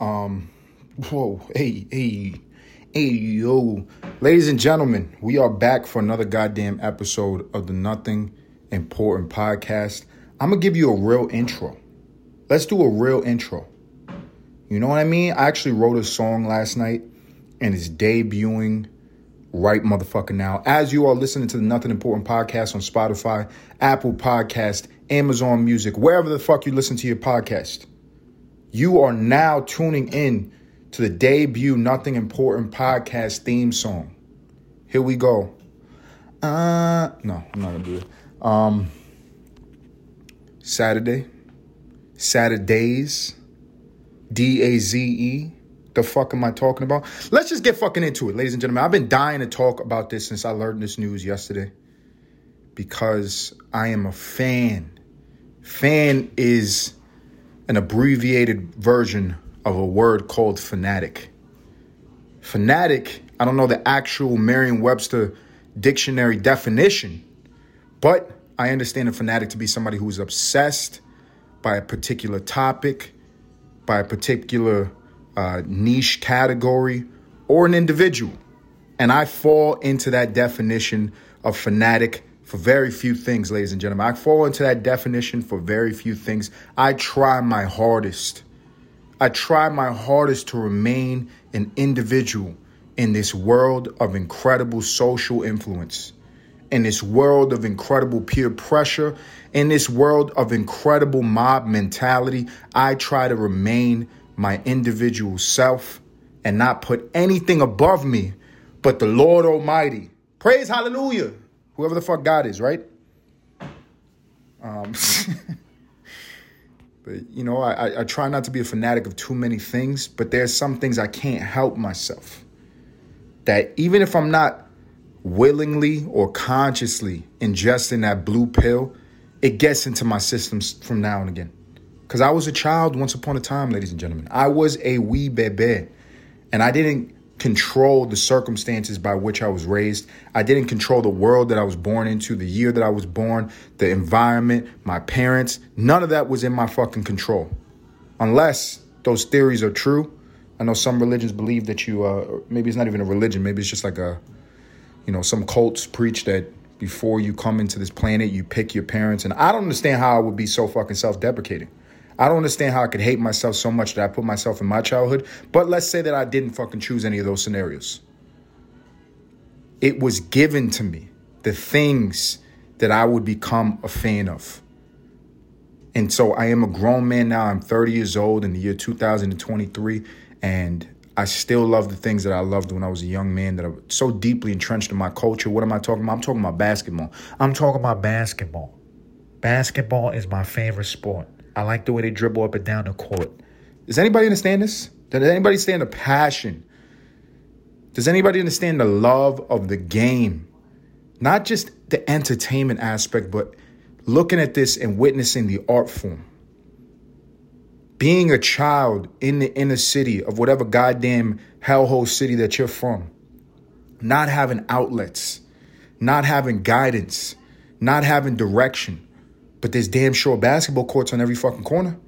Um, whoa, hey, hey, hey, yo. Ladies and gentlemen, we are back for another goddamn episode of the Nothing Important podcast. I'm gonna give you a real intro. Let's do a real intro. You know what I mean? I actually wrote a song last night and it's debuting right motherfucking now. As you are listening to the Nothing Important podcast on Spotify, Apple Podcast, Amazon Music, wherever the fuck you listen to your podcast, you are now tuning in to the debut Nothing Important podcast theme song. Here we go. Uh, no, I'm not gonna do it. Um, Saturday, Saturdays, D A Z E the fuck am I talking about? Let's just get fucking into it, ladies and gentlemen. I've been dying to talk about this since I learned this news yesterday because I am a fan. Fan is an abbreviated version of a word called fanatic. Fanatic, I don't know the actual Merriam Webster dictionary definition, but I understand a fanatic to be somebody who's obsessed by a particular topic, by a particular uh, niche category, or an individual. And I fall into that definition of fanatic for very few things, ladies and gentlemen. I fall into that definition for very few things. I try my hardest. I try my hardest to remain an individual in this world of incredible social influence, in this world of incredible peer pressure, in this world of incredible mob mentality. I try to remain my individual self and not put anything above me but the Lord Almighty. Praise hallelujah. Whoever the fuck God is, right? Um, but you know, I, I try not to be a fanatic of too many things, but there's some things I can't help myself. That even if I'm not willingly or consciously ingesting that blue pill, it gets into my systems from now and again. Because I was a child once upon a time, ladies and gentlemen. I was a wee bebe. And I didn't control the circumstances by which I was raised. I didn't control the world that I was born into, the year that I was born, the environment, my parents. None of that was in my fucking control. Unless those theories are true. I know some religions believe that you, uh, maybe it's not even a religion, maybe it's just like a, you know, some cults preach that before you come into this planet, you pick your parents. And I don't understand how I would be so fucking self deprecating. I don't understand how I could hate myself so much that I put myself in my childhood. But let's say that I didn't fucking choose any of those scenarios. It was given to me, the things that I would become a fan of. And so I am a grown man now. I'm 30 years old in the year 2023. And I still love the things that I loved when I was a young man that are so deeply entrenched in my culture. What am I talking about? I'm talking about basketball. I'm talking about basketball. Basketball is my favorite sport. I like the way they dribble up and down the court. Does anybody understand this? Does anybody understand the passion? Does anybody understand the love of the game? Not just the entertainment aspect, but looking at this and witnessing the art form. Being a child in the inner city of whatever goddamn hellhole city that you're from, not having outlets, not having guidance, not having direction but there's damn sure basketball courts on every fucking corner.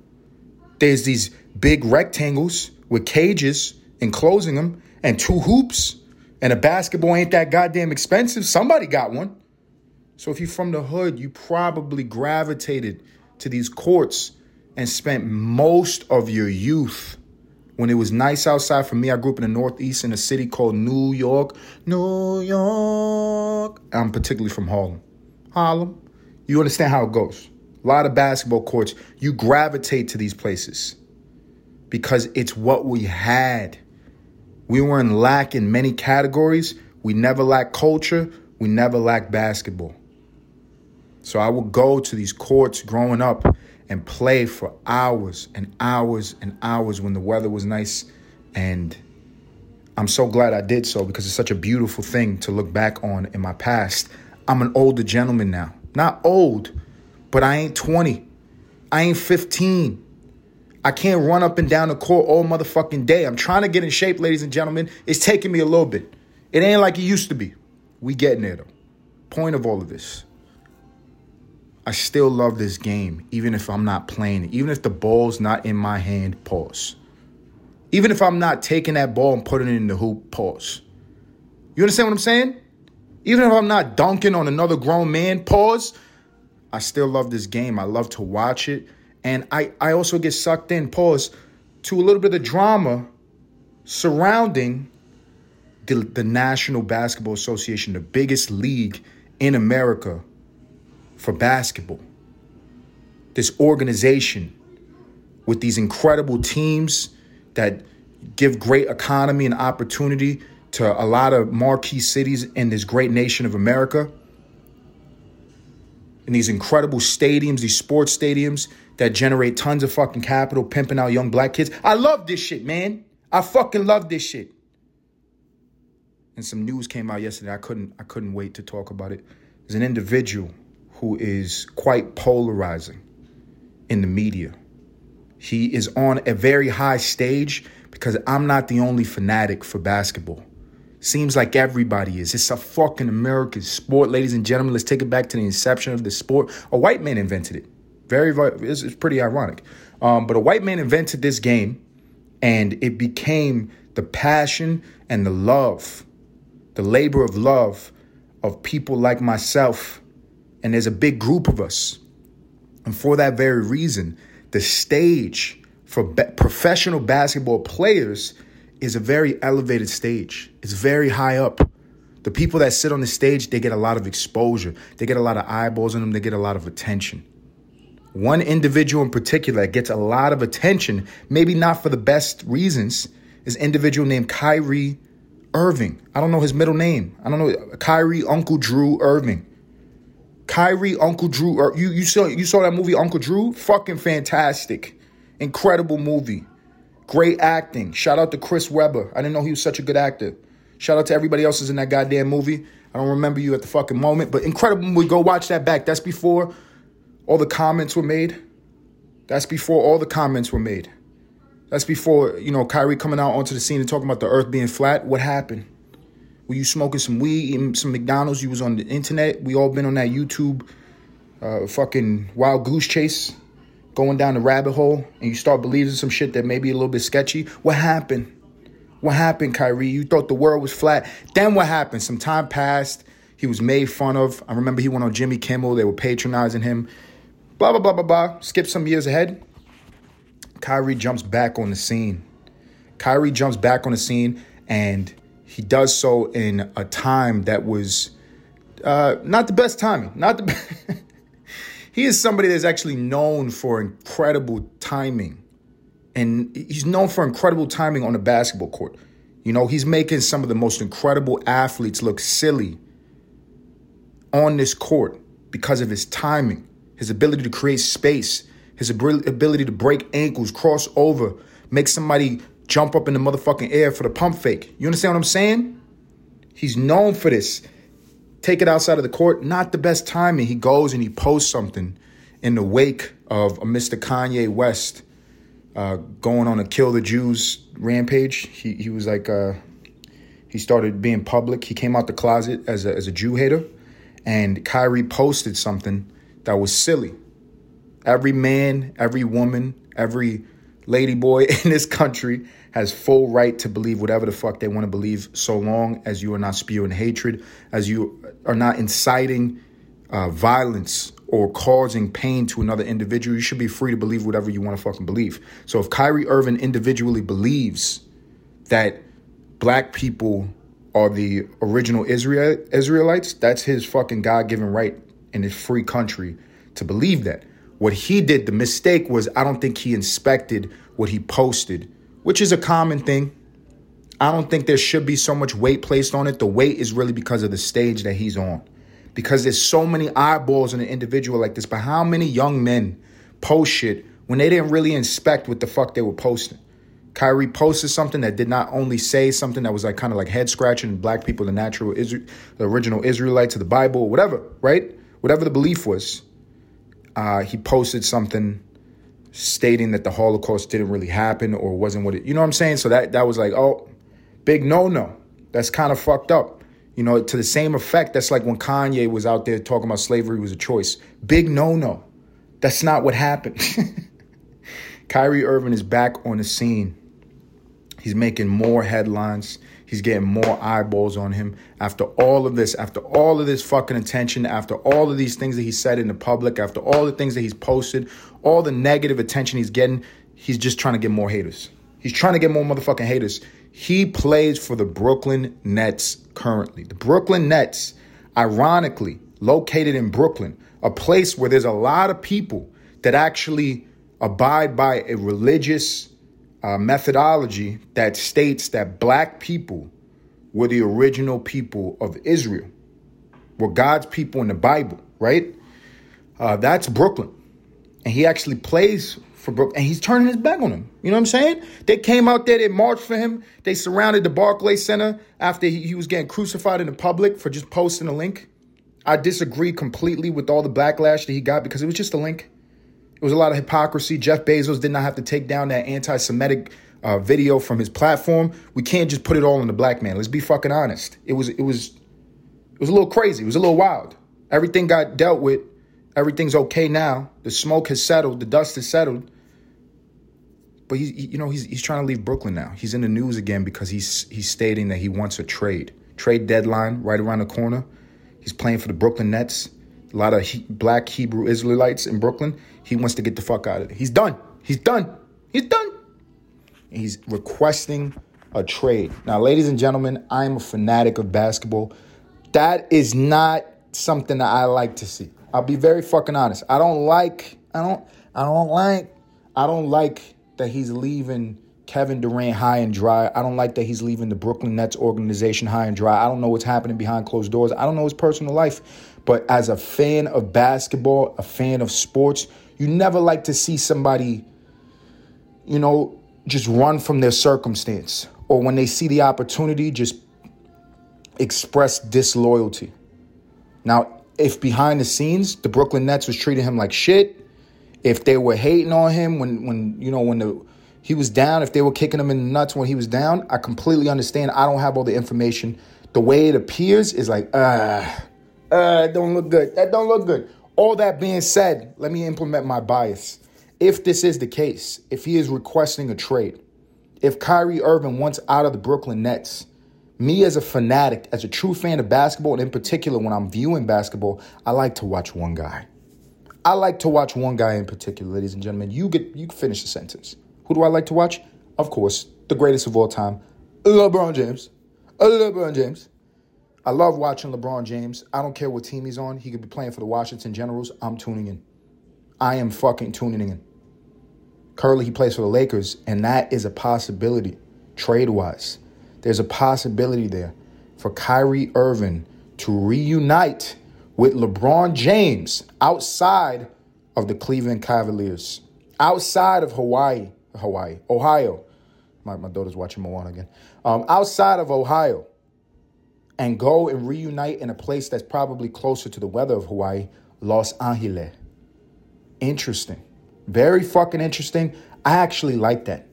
There's these big rectangles with cages enclosing them and two hoops. And a basketball ain't that goddamn expensive. Somebody got one. So if you're from the hood, you probably gravitated to these courts and spent most of your youth when it was nice outside. For me, I grew up in the Northeast in a city called New York. New York. I'm particularly from Harlem. Harlem. You understand how it goes. A lot of basketball courts, you gravitate to these places because it's what we had. We were in lack in many categories. We never lacked culture. We never lacked basketball. So I would go to these courts growing up and play for hours and hours and hours when the weather was nice. And I'm so glad I did so because it's such a beautiful thing to look back on in my past. I'm an older gentleman now. Not old, but I ain't 20. I ain't 15. I can't run up and down the court all motherfucking day. I'm trying to get in shape, ladies and gentlemen. It's taking me a little bit. It ain't like it used to be. We getting there though. Point of all of this. I still love this game, even if I'm not playing it, even if the ball's not in my hand, pause. Even if I'm not taking that ball and putting it in the hoop, pause. You understand what I'm saying? Even if I'm not dunking on another grown man, pause. I still love this game. I love to watch it. And I, I also get sucked in, pause, to a little bit of the drama surrounding the, the National Basketball Association, the biggest league in America for basketball. This organization with these incredible teams that give great economy and opportunity to a lot of marquee cities in this great nation of America. In these incredible stadiums, these sports stadiums that generate tons of fucking capital, pimping out young black kids. I love this shit, man. I fucking love this shit. And some news came out yesterday. I couldn't I couldn't wait to talk about it. There's an individual who is quite polarizing in the media. He is on a very high stage because I'm not the only fanatic for basketball. Seems like everybody is. It's a fucking American sport, ladies and gentlemen. Let's take it back to the inception of the sport. A white man invented it. Very, it's, it's pretty ironic. Um, but a white man invented this game, and it became the passion and the love, the labor of love of people like myself. And there's a big group of us. And for that very reason, the stage for professional basketball players is a very elevated stage. It's very high up. The people that sit on the stage, they get a lot of exposure. They get a lot of eyeballs on them. They get a lot of attention. One individual in particular that gets a lot of attention, maybe not for the best reasons, is an individual named Kyrie Irving. I don't know his middle name. I don't know Kyrie Uncle Drew Irving. Kyrie Uncle Drew. You you saw you saw that movie Uncle Drew? Fucking fantastic, incredible movie. Great acting. Shout out to Chris Webber. I didn't know he was such a good actor. Shout out to everybody else who's in that goddamn movie. I don't remember you at the fucking moment, but incredible movie. Go watch that back. That's before all the comments were made. That's before all the comments were made. That's before, you know, Kyrie coming out onto the scene and talking about the earth being flat. What happened? Were you smoking some weed, eating some McDonald's? You was on the internet. We all been on that YouTube uh, fucking wild goose chase going down the rabbit hole and you start believing some shit that may be a little bit sketchy, what happened? What happened, Kyrie? You thought the world was flat. Then what happened? Some time passed. He was made fun of. I remember he went on Jimmy Kimmel. They were patronizing him. Blah, blah, blah, blah, blah. Skip some years ahead. Kyrie jumps back on the scene. Kyrie jumps back on the scene and he does so in a time that was uh, not the best timing. Not the he is somebody that's actually known for incredible timing. And he's known for incredible timing on the basketball court. You know, he's making some of the most incredible athletes look silly on this court because of his timing, his ability to create space, his ability to break ankles, cross over, make somebody jump up in the motherfucking air for the pump fake. You understand what I'm saying? He's known for this take it outside of the court, not the best timing. He goes and he posts something in the wake of a Mr. Kanye West uh, going on a kill the Jews rampage. He he was like uh, he started being public. He came out the closet as a, as a Jew hater, and Kyrie posted something that was silly. Every man, every woman, every lady boy in this country has full right to believe whatever the fuck they want to believe so long as you are not spewing hatred, as you are not inciting uh, violence or causing pain to another individual. You should be free to believe whatever you want to fucking believe. So if Kyrie Irving individually believes that black people are the original Israel Israelites, that's his fucking God-given right in his free country to believe that. What he did, the mistake was I don't think he inspected what he posted which is a common thing. I don't think there should be so much weight placed on it. The weight is really because of the stage that he's on. Because there's so many eyeballs on an individual like this. But how many young men post shit when they didn't really inspect what the fuck they were posting? Kyrie posted something that did not only say something that was like kind of like head scratching black people, the natural Israel, the original Israelites of the Bible, whatever, right? Whatever the belief was. Uh, he posted something stating that the Holocaust didn't really happen or wasn't what it, you know what I'm saying? So that that was like, oh, big no no. That's kind of fucked up. You know, to the same effect, that's like when Kanye was out there talking about slavery was a choice. Big no no. That's not what happened. Kyrie Irving is back on the scene. He's making more headlines. He's getting more eyeballs on him. After all of this, after all of this fucking attention, after all of these things that he said in the public, after all the things that he's posted, all the negative attention he's getting, he's just trying to get more haters. He's trying to get more motherfucking haters. He plays for the Brooklyn Nets currently. The Brooklyn Nets, ironically, located in Brooklyn, a place where there's a lot of people that actually abide by a religious uh, methodology that states that black people were the original people of Israel, were God's people in the Bible, right? Uh, that's Brooklyn. And he actually plays for Brooklyn, and he's turning his back on him. You know what I'm saying? They came out there, they marched for him, they surrounded the Barclays Center after he, he was getting crucified in the public for just posting a link. I disagree completely with all the backlash that he got because it was just a link. It was a lot of hypocrisy. Jeff Bezos did not have to take down that anti Semitic uh, video from his platform. We can't just put it all on the black man. Let's be fucking honest. It was, it was, it was a little crazy. It was a little wild. Everything got dealt with. Everything's okay now. The smoke has settled. The dust has settled. But he's, you know, he's, he's trying to leave Brooklyn now. He's in the news again because he's, he's stating that he wants a trade. Trade deadline right around the corner. He's playing for the Brooklyn Nets. A lot of he, black Hebrew Israelites in Brooklyn. He wants to get the fuck out of there. He's done. He's done. He's done. He's requesting a trade. Now, ladies and gentlemen, I am a fanatic of basketball. That is not something that I like to see. I'll be very fucking honest. I don't like, I don't, I don't like, I don't like that he's leaving Kevin Durant high and dry. I don't like that he's leaving the Brooklyn Nets organization high and dry. I don't know what's happening behind closed doors. I don't know his personal life. But as a fan of basketball, a fan of sports, you never like to see somebody, you know, just run from their circumstance or when they see the opportunity, just express disloyalty. Now, if behind the scenes the Brooklyn Nets was treating him like shit, if they were hating on him when when you know when the he was down, if they were kicking him in the nuts when he was down, I completely understand. I don't have all the information. The way it appears is like, uh, uh, don't look good. That don't look good. All that being said, let me implement my bias. If this is the case, if he is requesting a trade, if Kyrie Irving wants out of the Brooklyn Nets, me as a fanatic, as a true fan of basketball, and in particular when I'm viewing basketball, I like to watch one guy. I like to watch one guy in particular, ladies and gentlemen. You get you finish the sentence. Who do I like to watch? Of course, the greatest of all time, LeBron James. LeBron James. I love watching LeBron James. I don't care what team he's on. He could be playing for the Washington Generals. I'm tuning in. I am fucking tuning in. Currently, he plays for the Lakers, and that is a possibility trade wise. There's a possibility there for Kyrie Irving to reunite with LeBron James outside of the Cleveland Cavaliers, outside of Hawaii, Hawaii, Ohio. My, my daughter's watching Moana again. Um, outside of Ohio and go and reunite in a place that's probably closer to the weather of Hawaii, Los Angeles. Interesting. Very fucking interesting. I actually like that.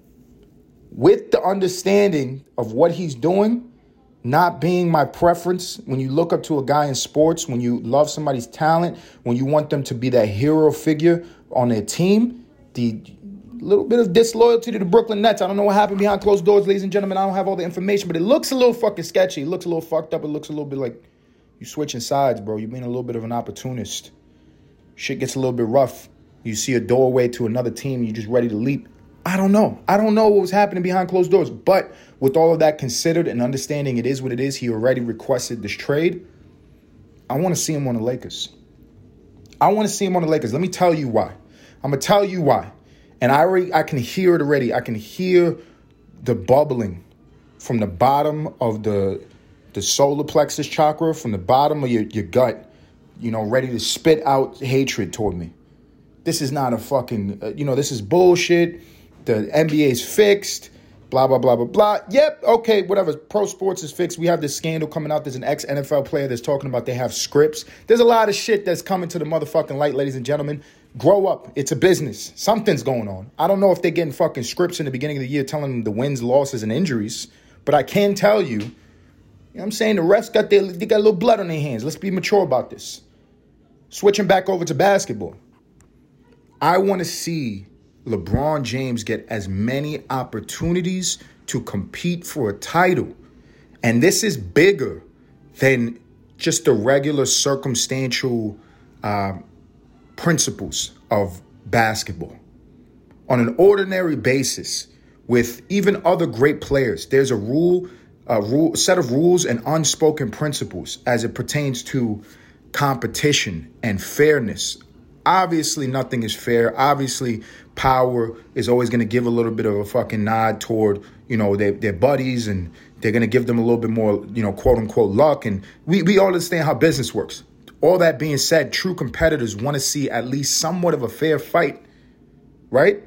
With the understanding of what he's doing, not being my preference, when you look up to a guy in sports, when you love somebody's talent, when you want them to be that hero figure on their team, the little bit of disloyalty to the Brooklyn Nets. I don't know what happened behind closed doors, ladies and gentlemen. I don't have all the information, but it looks a little fucking sketchy. It looks a little fucked up. It looks a little bit like you switching sides, bro. You're being a little bit of an opportunist. Shit gets a little bit rough. You see a doorway to another team, you're just ready to leap. I don't know. I don't know what was happening behind closed doors. But with all of that considered and understanding it is what it is, he already requested this trade. I want to see him on the Lakers. I want to see him on the Lakers. Let me tell you why. I'm gonna tell you why. And I already, I can hear it already. I can hear the bubbling from the bottom of the the solar plexus chakra, from the bottom of your, your gut, you know, ready to spit out hatred toward me. This is not a fucking, uh, you know, this is bullshit. The NBA's fixed. Blah blah blah blah blah. Yep, okay, whatever. Pro sports is fixed. We have this scandal coming out. There's an ex NFL player that's talking about they have scripts. There's a lot of shit that's coming to the motherfucking light, ladies and gentlemen. Grow up. It's a business. Something's going on. I don't know if they're getting fucking scripts in the beginning of the year telling them the wins, losses, and injuries, but I can tell you, know what I'm saying? The refs got their they got a little blood on their hands. Let's be mature about this. Switching back over to basketball. I want to see LeBron James get as many opportunities to compete for a title. And this is bigger than just the regular circumstantial uh, principles of basketball. On an ordinary basis, with even other great players, there's a rule, a rule, set of rules and unspoken principles as it pertains to competition and fairness. Obviously, nothing is fair. Obviously, power is always going to give a little bit of a fucking nod toward you know their, their buddies and they're going to give them a little bit more you know quote unquote luck and we, we all understand how business works all that being said, true competitors want to see at least somewhat of a fair fight, right?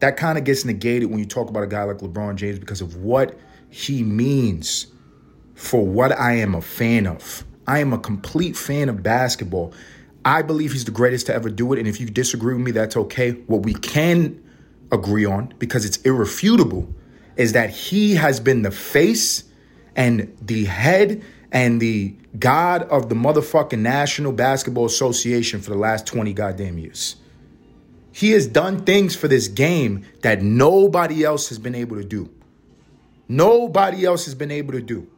That kind of gets negated when you talk about a guy like LeBron James because of what he means for what I am a fan of. I am a complete fan of basketball. I believe he's the greatest to ever do it. And if you disagree with me, that's okay. What we can agree on, because it's irrefutable, is that he has been the face and the head and the god of the motherfucking National Basketball Association for the last 20 goddamn years. He has done things for this game that nobody else has been able to do. Nobody else has been able to do.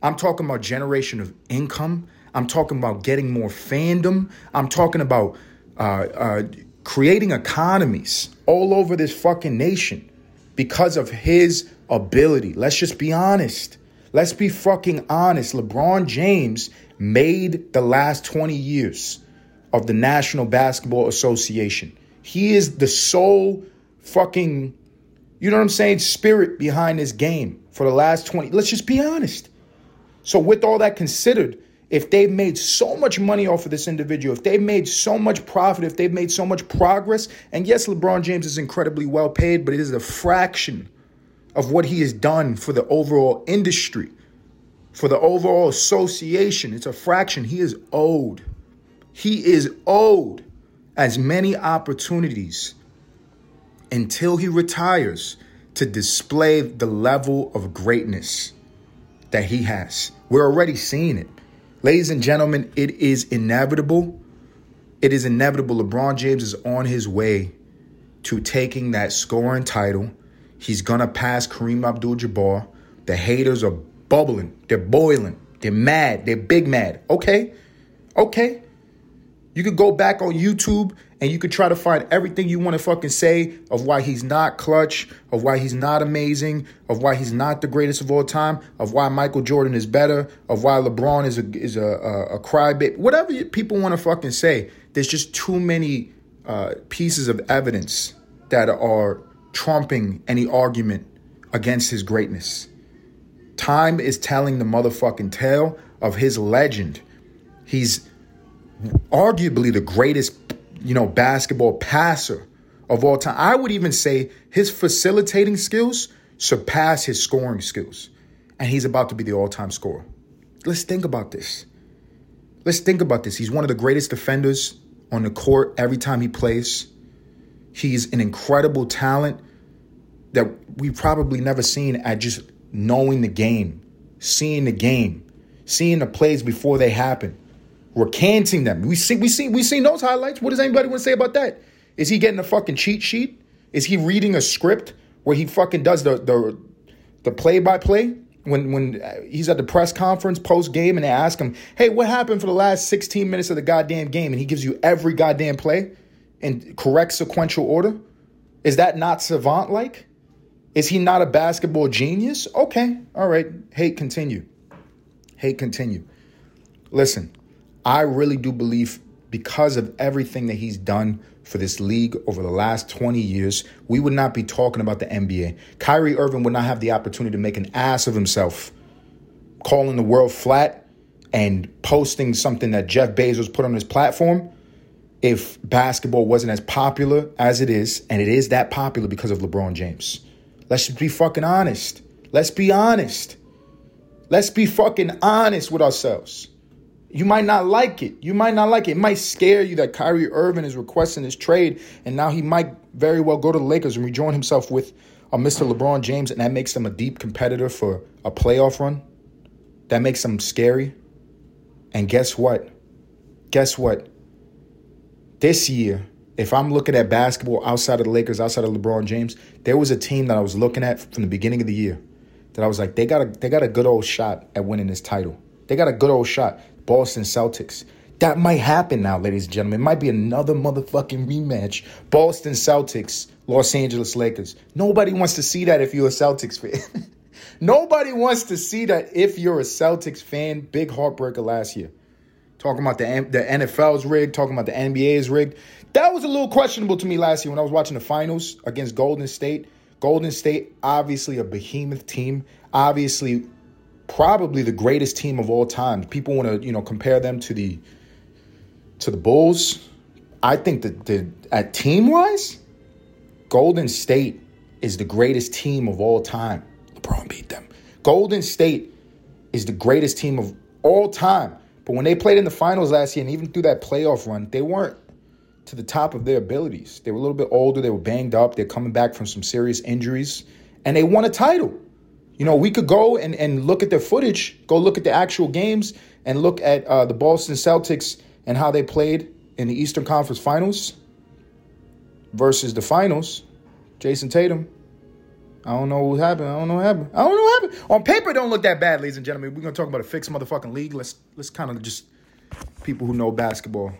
I'm talking about generation of income. I'm talking about getting more fandom. I'm talking about uh, uh, creating economies all over this fucking nation because of his ability. Let's just be honest. Let's be fucking honest. LeBron James made the last 20 years of the National Basketball Association. He is the sole fucking, you know what I'm saying, spirit behind this game for the last 20. Let's just be honest. So, with all that considered, if they've made so much money off of this individual, if they've made so much profit, if they've made so much progress, and yes, LeBron James is incredibly well paid, but it is a fraction of what he has done for the overall industry, for the overall association. It's a fraction. He is owed. He is owed as many opportunities until he retires to display the level of greatness that he has. We're already seeing it. Ladies and gentlemen, it is inevitable. It is inevitable. LeBron James is on his way to taking that scoring title He's going to pass Kareem Abdul Jabbar. The haters are bubbling. They're boiling. They're mad. They're big mad. Okay. Okay. You could go back on YouTube and you could try to find everything you want to fucking say of why he's not clutch, of why he's not amazing, of why he's not the greatest of all time, of why Michael Jordan is better, of why LeBron is a is a a, a crybaby. Whatever people want to fucking say, there's just too many uh, pieces of evidence that are trumping any argument against his greatness. Time is telling the motherfucking tale of his legend. He's arguably the greatest, you know, basketball passer of all time. I would even say his facilitating skills surpass his scoring skills. And he's about to be the all-time scorer. Let's think about this. Let's think about this. He's one of the greatest defenders on the court every time he plays. He's an incredible talent that we've probably never seen at just knowing the game, seeing the game, seeing the plays before they happen, recanting them. We see, we see, we seen those highlights. What does anybody want to say about that? Is he getting a fucking cheat sheet? Is he reading a script where he fucking does the the the play by play? When when uh, he's at the press conference post game and they ask him, "Hey, what happened for the last 16 minutes of the goddamn game?" and he gives you every goddamn play in correct sequential order. Is that not savant like? Is he not a basketball genius? Okay, all right. Hate continue. Hate continue. Listen, I really do believe because of everything that he's done for this league over the last 20 years, we would not be talking about the NBA. Kyrie Irving would not have the opportunity to make an ass of himself, calling the world flat and posting something that Jeff Bezos put on his platform if basketball wasn't as popular as it is, and it is that popular because of LeBron James. Let's be fucking honest. Let's be honest. Let's be fucking honest with ourselves. You might not like it. You might not like it. It might scare you that Kyrie Irving is requesting this trade, and now he might very well go to the Lakers and rejoin himself with a Mr. LeBron James, and that makes them a deep competitor for a playoff run. that makes them scary. And guess what? Guess what? This year, if I'm looking at basketball outside of the Lakers, outside of LeBron James, there was a team that I was looking at from the beginning of the year that I was like, they got a they got a good old shot at winning this title. They got a good old shot. Boston Celtics. That might happen now, ladies and gentlemen. It might be another motherfucking rematch. Boston Celtics, Los Angeles Lakers. Nobody wants to see that if you're a Celtics fan. Nobody wants to see that if you're a Celtics fan. Big heartbreaker last year. Talking about the, the NFL's rigged, talking about the NBA's rigged. That was a little questionable to me last year when I was watching the finals against Golden State. Golden State, obviously a behemoth team, obviously probably the greatest team of all time. People want to, you know, compare them to the to the Bulls. I think that the at team wise, Golden State is the greatest team of all time. LeBron beat them. Golden State is the greatest team of all time. But when they played in the finals last year and even through that playoff run, they weren't to the top of their abilities. They were a little bit older, they were banged up, they're coming back from some serious injuries, and they won a title. You know, we could go and, and look at their footage, go look at the actual games, and look at uh, the Boston Celtics and how they played in the Eastern Conference Finals versus the finals. Jayson Tatum. I don't know what happened. I don't know what happened. I don't know what happened. On paper, don't look that bad, ladies and gentlemen. We're gonna talk about a fixed motherfucking league. Let's let's kind of just people who know basketball.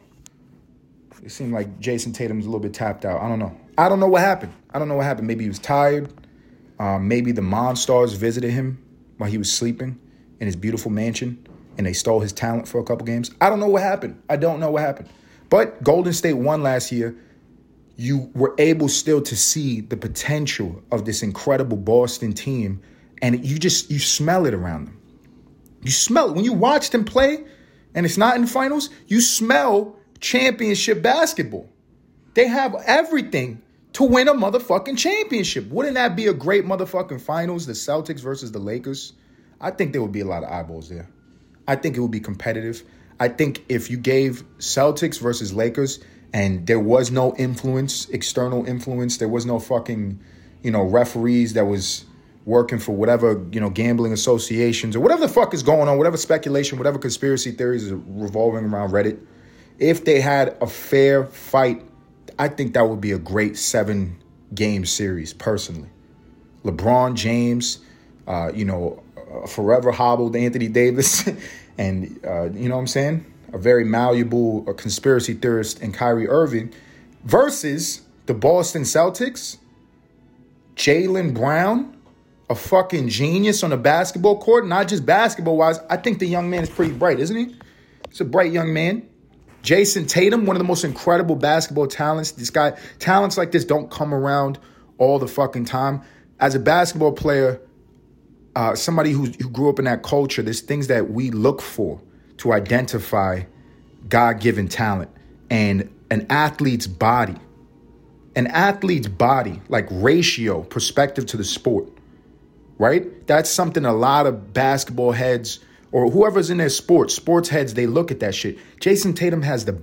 It seemed like Jayson Tatum's a little bit tapped out. I don't know. I don't know what happened. I don't know what happened. Maybe he was tired. Um, maybe the Monstars visited him while he was sleeping in his beautiful mansion and they stole his talent for a couple games. I don't know what happened. I don't know what happened. But Golden State won last year. You were able still to see the potential of this incredible Boston team, and you just you smell it around them. You smell it when you watch them play, and it's not in the finals. You smell championship basketball. They have everything to win a motherfucking championship. Wouldn't that be a great motherfucking finals? The Celtics versus the Lakers. I think there would be a lot of eyeballs there. I think it would be competitive. I think if you gave Celtics versus Lakers and there was no influence, external influence, there was no fucking, you know, referees that was working for whatever, you know, gambling associations or whatever the fuck is going on, whatever speculation, whatever conspiracy theories is revolving around Reddit. If they had a fair fight, I think that would be a great seven game series personally. LeBron James, uh, you know, forever hobbled Anthony Davis, and uh, you know what I'm saying? A very malleable a conspiracy theorist in Kyrie Irving versus the Boston Celtics, Jaylen Brown, a fucking genius on the basketball court, not just basketball wise. I think the young man is pretty bright, isn't he? He's a bright young man. Jayson Tatum, one of the most incredible basketball talents. This guy, talents like this don't come around all the fucking time. As a basketball player, uh, somebody who, who grew up in that culture, there's things that we look for to identify God given talent and an athlete's body. An athlete's body, like ratio, perspective to the sport, right? That's something a lot of basketball heads or whoever's in their sports, sports heads, they look at that shit. Jayson Tatum has the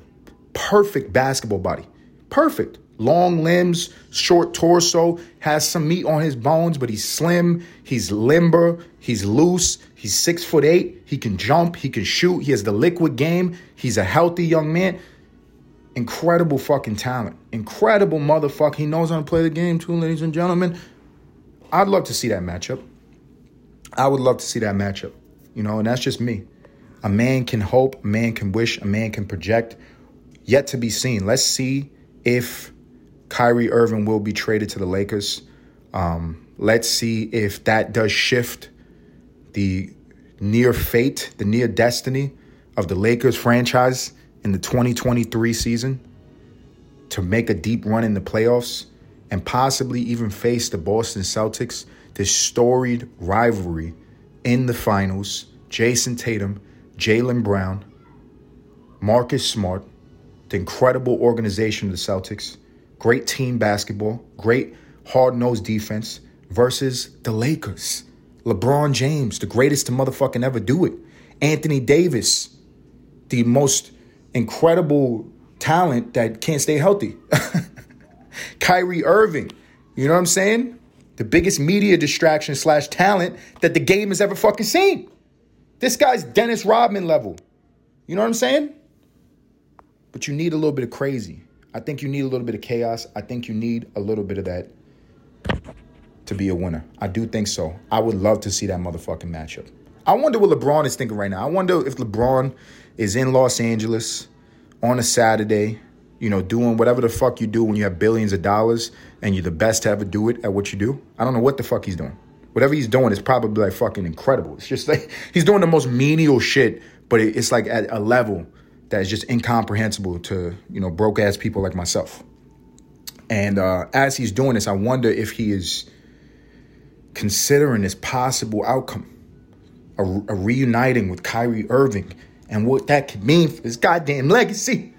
perfect basketball body. Perfect long limbs, short torso, has some meat on his bones, but he's slim, he's limber, he's loose, he's six foot eight, he can jump, he can shoot, he has the liquid game, he's a healthy young man. Incredible fucking talent. Incredible motherfucker. He knows how to play the game too, ladies and gentlemen. I'd love to see that matchup. I would love to see that matchup. You know, and that's just me. A man can hope, a man can wish, a man can project. Yet to be seen. Let's see if Kyrie Irving will be traded to the Lakers. Um, let's see if that does shift the near fate, the near destiny of the Lakers franchise in the 2023 season to make a deep run in the playoffs and possibly even face the Boston Celtics, this storied rivalry in the finals. Jayson Tatum, Jaylen Brown, Marcus Smart, the incredible organization of the Celtics great team basketball, great hard nosed defense versus the Lakers. LeBron James, the greatest to motherfucking ever do it. Anthony Davis, the most incredible talent that can't stay healthy. Kyrie Irving, you know what I'm saying? The biggest media distraction slash talent that the game has ever fucking seen. This guy's Dennis Rodman level. You know what I'm saying? But you need a little bit of crazy. I think you need a little bit of chaos. I think you need a little bit of that to be a winner. I do think so. I would love to see that motherfucking matchup. I wonder what LeBron is thinking right now. I wonder if LeBron is in Los Angeles on a Saturday, you know, doing whatever the fuck you do when you have billions of dollars and you're the best to ever do it at what you do. I don't know what the fuck he's doing. Whatever he's doing is probably like fucking incredible. It's just like he's doing the most menial shit, but it's like at a level that is just incomprehensible to, you know, broke ass people like myself. And uh, as he's doing this, I wonder if he is considering this possible outcome, a, a reuniting with Kyrie Irving, and what that could mean for his goddamn legacy.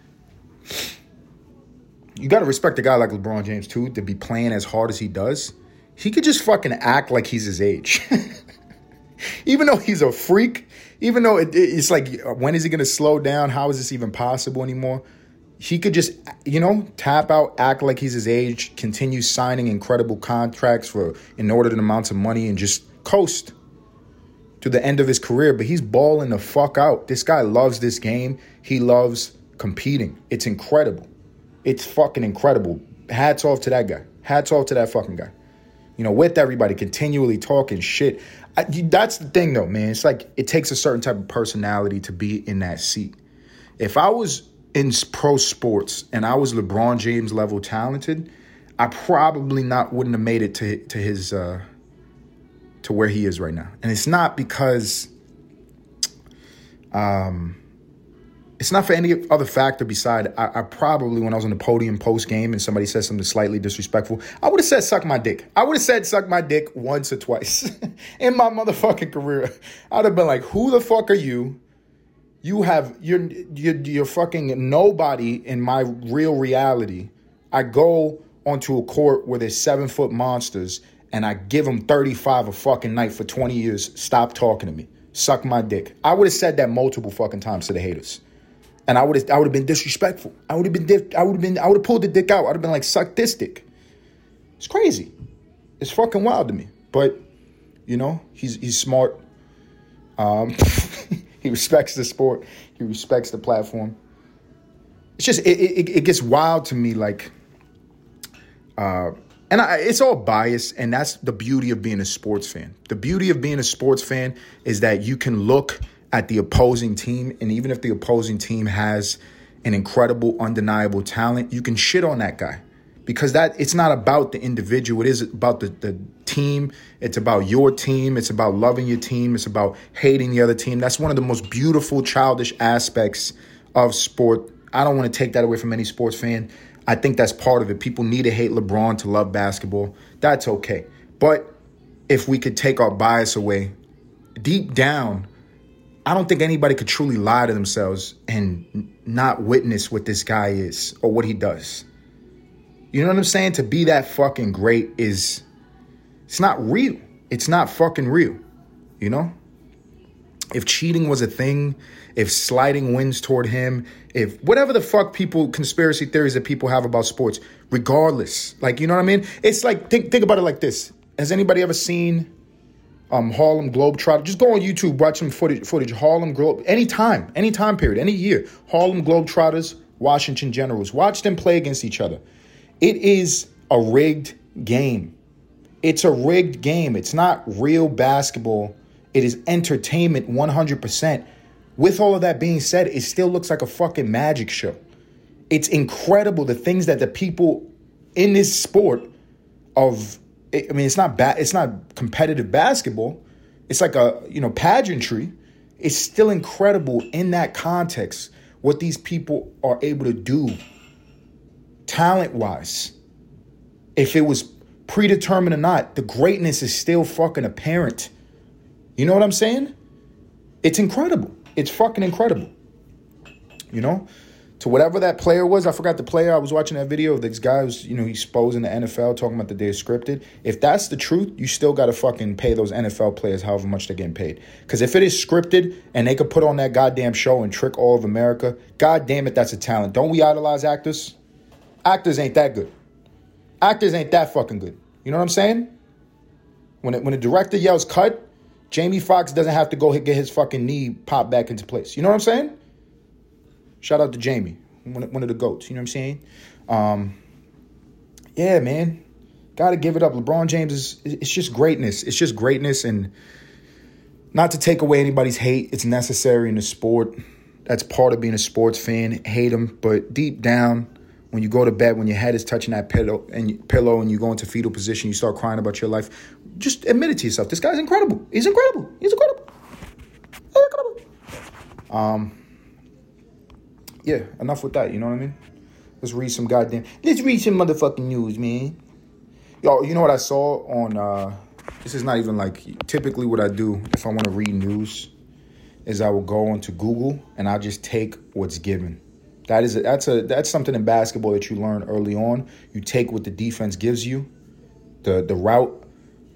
You got to respect a guy like LeBron James too to be playing as hard as he does. He could just fucking act like he's his age. even though he's a freak, even though it, it's like, uh, when is he going to slow down? How is this even possible anymore? He could just, you know, tap out, act like he's his age, continue signing incredible contracts for inordinate amounts of money, and just coast to the end of his career. But he's balling the fuck out. This guy loves this game. He loves competing. It's incredible. It's fucking incredible. Hats off to that guy. Hats off to that fucking guy. You know, with everybody continually talking shit. I, that's the thing, though, man. It's like it takes a certain type of personality to be in that seat. If I was in pro sports and I was LeBron James level talented, I probably not wouldn't have made it to to his uh, to where he is right now. And it's not because um it's not for any other factor beside I, I, probably when I was on the podium post game and somebody said something slightly disrespectful, I would have said suck my dick. I would have said suck my dick once or twice in my motherfucking career. I'd have been like, who the fuck are you? You have you're you're, you're fucking nobody in my real reality. I go onto a court where there's seven foot monsters and I give them 35 a fucking night for 20 years. Stop talking to me. Suck my dick. I would have said that multiple fucking times to the haters and I would have I would have been disrespectful. I would have been I would have been I would have pulled the dick out. I'd have been like suck this dick. It's crazy. It's fucking wild to me. But you know, he's he's smart. Um, he respects the sport. He respects the platform. It's just it, it, it gets wild to me like uh and I, it's all bias and that's the beauty of being a sports fan. The beauty of being a sports fan is that you can look at the opposing team. And even if the opposing team has an incredible, undeniable talent, you can shit on that guy because that it's not about the individual. It is about the, the team. It's about your team. It's about loving your team. It's about hating the other team. That's one of the most beautiful, childish aspects of sport. I don't want to take that away from any sports fan. I think that's part of it. People need to hate LeBron to love basketball. That's okay. But if we could take our bias away, deep down, I don't think anybody could truly lie to themselves and not witness what this guy is or what he does. You know what I'm saying? To be that fucking great is it's not real. It's not fucking real. You know? If cheating was a thing, if sliding wins toward him, if whatever the fuck people conspiracy theories that people have about sports, regardless. Like, you know what I mean? It's like think think about it like this. Has anybody ever seen um, Harlem Globetrotter. Just go on YouTube, watch some footage. Footage Harlem Globe, any time, any time period, any year. Harlem Globetrotters, Washington Generals. Watch them play against each other. It is a rigged game. It's a rigged game. It's not real basketball. It is entertainment 100%. With all of that being said, it still looks like a fucking magic show. It's incredible the things that the people in this sport of I mean, it's not bad. It's not competitive basketball. It's like a you know pageantry. It's still incredible in that context what these people are able to do, talent wise. If it was predetermined or not, the greatness is still fucking apparent. You know what I'm saying? It's incredible. It's fucking incredible. You know? To whatever that player was. I forgot the player. I was watching that video of this guy who's, you know, he's exposing the NFL, talking about the day scripted. If that's the truth, you still got to fucking pay those NFL players however much they're getting paid. Because if it is scripted and they could put on that goddamn show and trick all of America, god damn it, that's a talent. Don't we idolize actors? Actors ain't that good. Actors ain't that fucking good. You know what I'm saying? When it, when a director yells cut, Jamie Foxx doesn't have to go get his fucking knee popped back into place. You know what I'm saying? Shout out to Jamie, one of, one of the goats. You know what I'm saying? Um, yeah, man, gotta give it up. LeBron James is it's just greatness. It's just greatness, and not to take away anybody's hate. It's necessary in the sport. That's part of being a sports fan. Hate him, but deep down, when you go to bed, when your head is touching that pillow and pillow, and you go into fetal position, you start crying about your life. Just admit it to yourself. This guy's incredible. He's incredible. He's incredible. He's incredible. Um. Yeah. Enough with that. You know what I mean? Let's read some goddamn. Let's read some motherfucking news, man. Yo, you know what I saw on? uh This is not even like typically what I do if I want to read news. Is I will go onto Google and I just take what's given. That is a, that's a that's something in basketball that you learn early on. You take what the defense gives you. The the route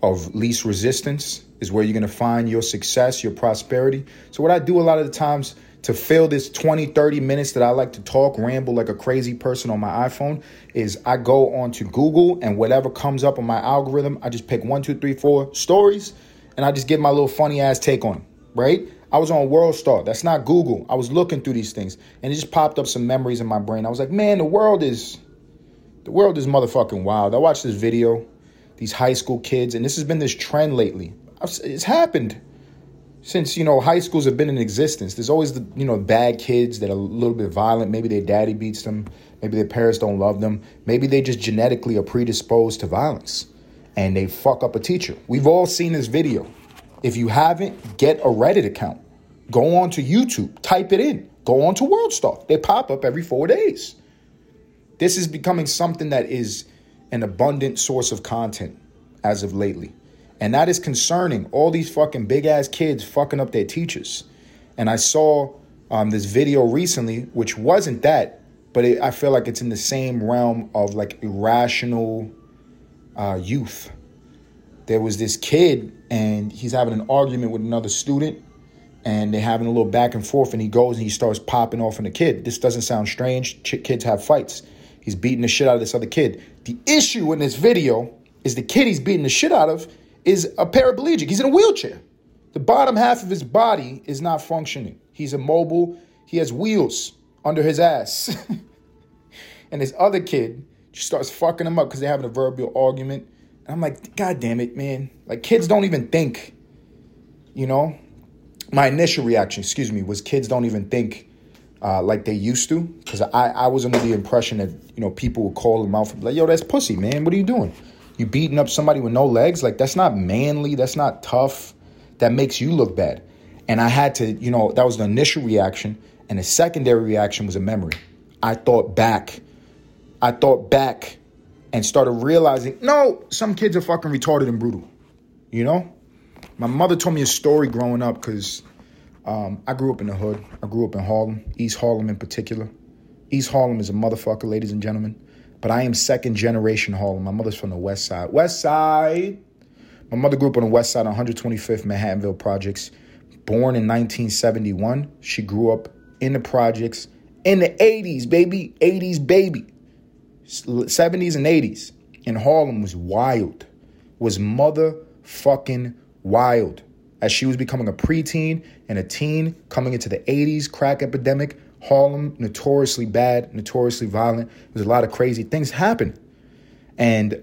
of least resistance is where you're going to find your success, your prosperity. So what I do a lot of the times to fill this 20 30 minutes that I like to talk, ramble like a crazy person on my iPhone is I go onto Google and whatever comes up on my algorithm, I just pick one, two, three, four stories and I just give my little funny ass take on right? I was on World Star. That's not Google. I was looking through these things and it just popped up some memories in my brain. I was like, man, the world is the world is motherfucking wild. I watched this video, these high school kids, and this has been this trend lately. It's happened since you know high schools have been in existence. There's always the you know bad kids that are a little bit violent. Maybe their daddy beats them. Maybe their parents don't love them. Maybe they just genetically are predisposed to violence, and they fuck up a teacher. We've all seen this video. If you haven't, get a Reddit account. Go on to YouTube, type it in. Go on to WorldStar. They pop up every four days. This is becoming something that is an abundant source of content as of lately. And that is concerning. All these fucking big ass kids fucking up their teachers. And I saw um, this video recently, which wasn't that, but it, I feel like it's in the same realm of like irrational uh, youth. There was this kid, and he's having an argument with another student, and they're having a little back and forth, and he goes and he starts popping off on the kid. This doesn't sound strange. Ch- kids have fights. He's beating the shit out of this other kid. The issue in this video is the kid he's beating the shit out of is a paraplegic. He's in a wheelchair. The bottom half of his body is not functioning. He's immobile. He has wheels under his ass. and this other kid just starts fucking him up because they're having a verbal argument. And I'm like, God damn it, man. Like, kids don't even think, you know? My initial reaction, excuse me, was kids don't even think uh, like they used to. Because I, I was under the impression that, you know, people would call them out, like, yo, that's pussy, man. What are you doing? You beating up somebody with no legs? Like, that's not manly. That's not tough. That makes you look bad. And I had to, you know, that was the initial reaction. And the secondary reaction was a memory. I thought back. I thought back and started realizing, no, some kids are fucking retarded and brutal. You know? My mother told me a story growing up because um, I grew up in the hood. I grew up in Harlem, East Harlem in particular. East Harlem is a motherfucker, ladies and gentlemen. But I am second generation Harlem. My mother's from the West Side. West Side. My mother grew up on the West Side, 125th Manhattanville Projects. Born in 1971, she grew up in the projects in the 80s, baby. 80s, baby. 70s and 80s. And Harlem was wild. Was motherfucking wild. As she was becoming a preteen and a teen, coming into the 80s crack epidemic, Harlem, notoriously bad, notoriously violent. There's a lot of crazy things happen. And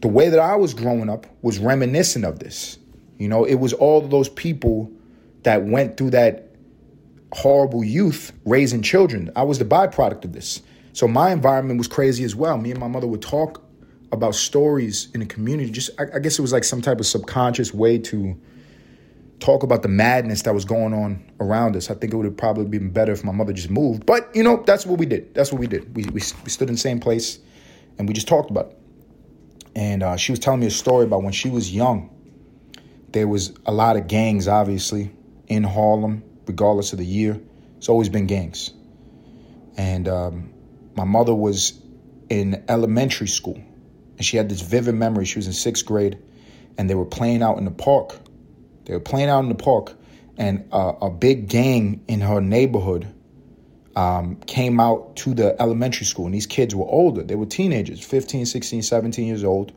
the way that I was growing up was reminiscent of this. You know, it was all those people that went through that horrible youth raising children. I was the byproduct of this. So my environment was crazy as well. Me and my mother would talk about stories in the community. Just, I, I guess it was like some type of subconscious way to talk about the madness that was going on around us. I think it would have probably been better if my mother just moved. But, you know, that's what we did. That's what we did. We, we, we stood in the same place and we just talked about it. And uh, she was telling me a story about when she was young. There was a lot of gangs, obviously, in Harlem, regardless of the year. It's always been gangs. And um, my mother was in elementary school. And she had this vivid memory. She was in sixth grade. And they were playing out in the park they were playing out in the park, and a big gang in her neighborhood um, came out to the elementary school. And these kids were older. They were teenagers, 15, 16, 17 years old.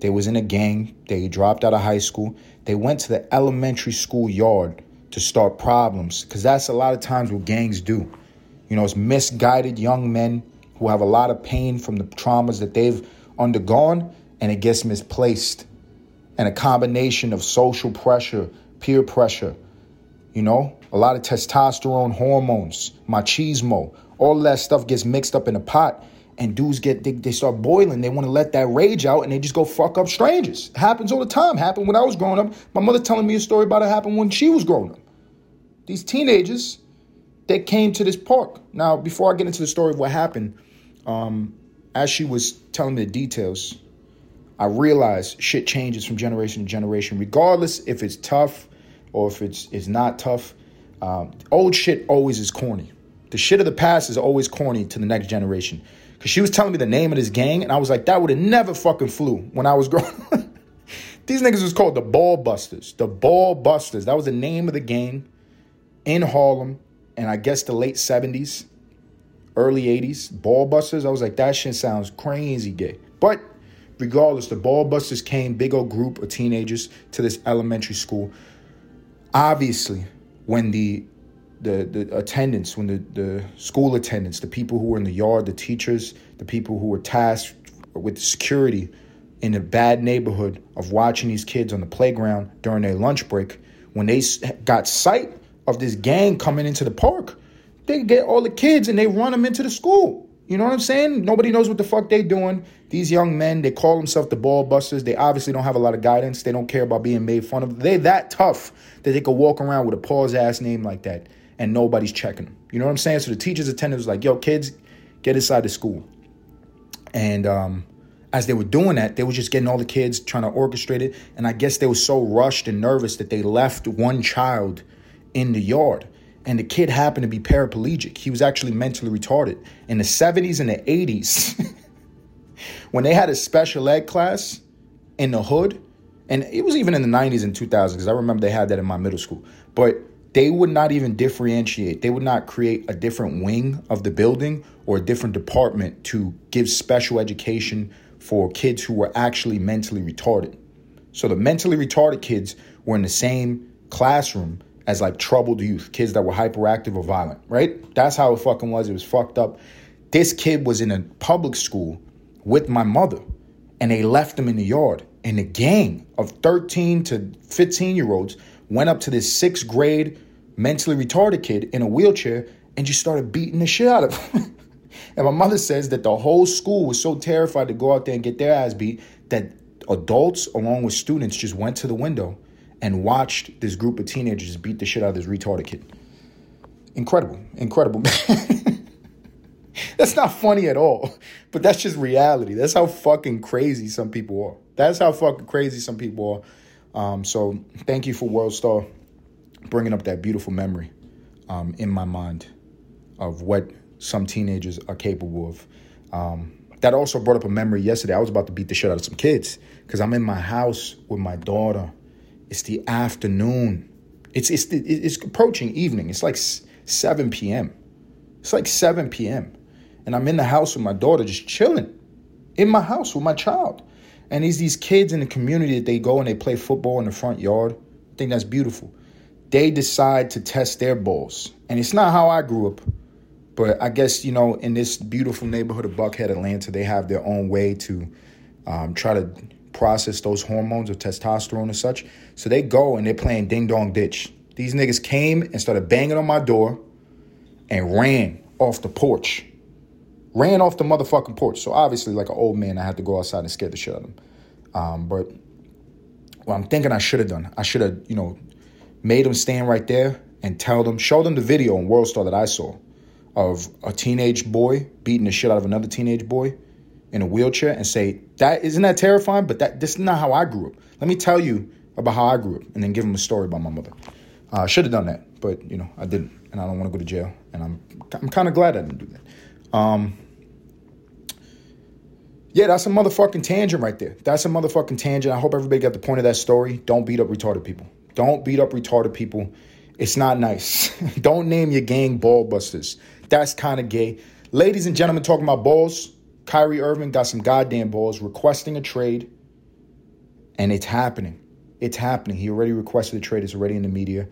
They was in a gang. They dropped out of high school. They went to the elementary school yard to start problems because that's a lot of times what gangs do. You know, it's misguided young men who have a lot of pain from the traumas that they've undergone and it gets misplaced. And a combination of social pressure, peer pressure, you know, a lot of testosterone hormones, machismo, all that stuff gets mixed up in a pot and dudes get they, they start boiling. They want to let that rage out and they just go fuck up strangers. It happens all the time. Happened when i was growing up. My mother telling me a story about it happened when she was growing up. These teenagers that came to this park. Now before i get into the story of what happened um, as she was telling me the details i realized shit changes from generation to generation regardless if it's tough or if it's it's not tough um, old shit always is corny the shit of the past is always corny to the next generation Cause she was telling me the name of this gang, and I was like, that would have never fucking flew when I was growing up. These niggas was called the Ball Busters. The Ball Busters. That was the name of the gang in Harlem, and I guess the late 70s, early 80s. Ball Busters. I was like, that shit sounds crazy gay. But regardless, the Ball Busters came, big old group of teenagers to this elementary school. Obviously, when the the, the attendants, when the, the school attendants, the people who were in the yard, the teachers, the people who were tasked with security in a bad neighborhood of watching these kids on the playground during their lunch break, when they got sight of this gang coming into the park, they get all the kids and they run them into the school. You know what I'm saying? Nobody knows what the fuck they doing. These young men, they call themselves the ball busters. They obviously don't have a lot of guidance. They don't care about being made fun of. They that tough that they could walk around with a pause ass name like that and nobody's checking them. You know what I'm saying? So the teacher's attendant was like, yo, kids, get inside the school. And um, as they were doing that, they were just getting all the kids trying to orchestrate it. And I guess they were so rushed and nervous that they left one child in the yard. And the kid happened to be paraplegic. He was actually mentally retarded. In the 70s and the 80s, when they had a special ed class in the hood, and it was even in the 90s and 2000s, because I remember they had that in my middle school. But they would not even differentiate. They would not create a different wing of the building or a different department to give special education for kids who were actually mentally retarded. So the mentally retarded kids were in the same classroom as like troubled youth, kids that were hyperactive or violent, right? That's how it fucking was. It was fucked up. This kid was in a public school with my mother, and they left him in the yard. And a gang of 13 to 15 year olds went up to this sixth grade mentally retarded kid in a wheelchair and just started beating the shit out of him. and my mother says that the whole school was so terrified to go out there and get their ass beat that adults along with students just went to the window and watched this group of teenagers beat the shit out of this retarded kid. Incredible, incredible. that's not funny at all, but that's just reality. That's how fucking crazy some people are. That's how fucking crazy some people are. Um, so thank you for World Star bringing up that beautiful memory um, in my mind of what some teenagers are capable of. Um, that also brought up a memory yesterday. I was about to beat the shit out of some kids because I'm in my house with my daughter. It's the afternoon. It's it's it's approaching evening. It's like 7 p.m. It's like 7 p.m. And I'm in the house with my daughter, just chilling in my house with my child. And these these kids in the community that they go and they play football in the front yard. I think that's beautiful. They decide to test their balls. And it's not how I grew up. But I guess, you know, in this beautiful neighborhood of Buckhead, Atlanta, they have their own way to um, try to process those hormones of testosterone and such. So they go and they're playing ding dong ditch. These niggas came and started banging on my door and ran off the porch ran off the motherfucking porch. So obviously, like an old man, I had to go outside and scare the shit out of them. Um, but what I'm thinking I should have done, I should have, you know, made them stand right there and tell them, show them the video on World Star that I saw of a teenage boy beating the shit out of another teenage boy in a wheelchair and say, that isn't that terrifying? But that this is not how I grew up. Let me tell you about how I grew up and then give them a story about my mother. Uh, I should have done that, but you know, I didn't, and I don't want to go to jail. And I'm I'm kind of glad I didn't do that. Um, yeah, that's a motherfucking tangent right there. That's a motherfucking tangent. I hope everybody got the point of that story. Don't beat up retarded people. Don't beat up retarded people. It's not nice. Don't name your gang ball busters. That's kind of gay. Ladies and gentlemen, talking about balls. Kyrie Irving got some goddamn balls requesting a trade And it's happening. It's happening. He already requested a trade. It's already in the media.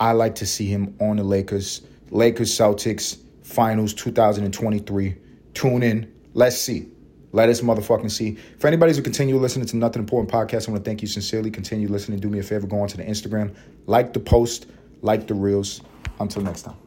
I like to see him on the Lakers. Lakers Celtics Finals 2023. Tune in. Let's see. Let us motherfucking see. For anybody who continue listening to Nothing Important Podcast, I want to thank you sincerely. Continue listening. Do me a favor. Go on to the Instagram. Like the post. Like the reels. Until next time.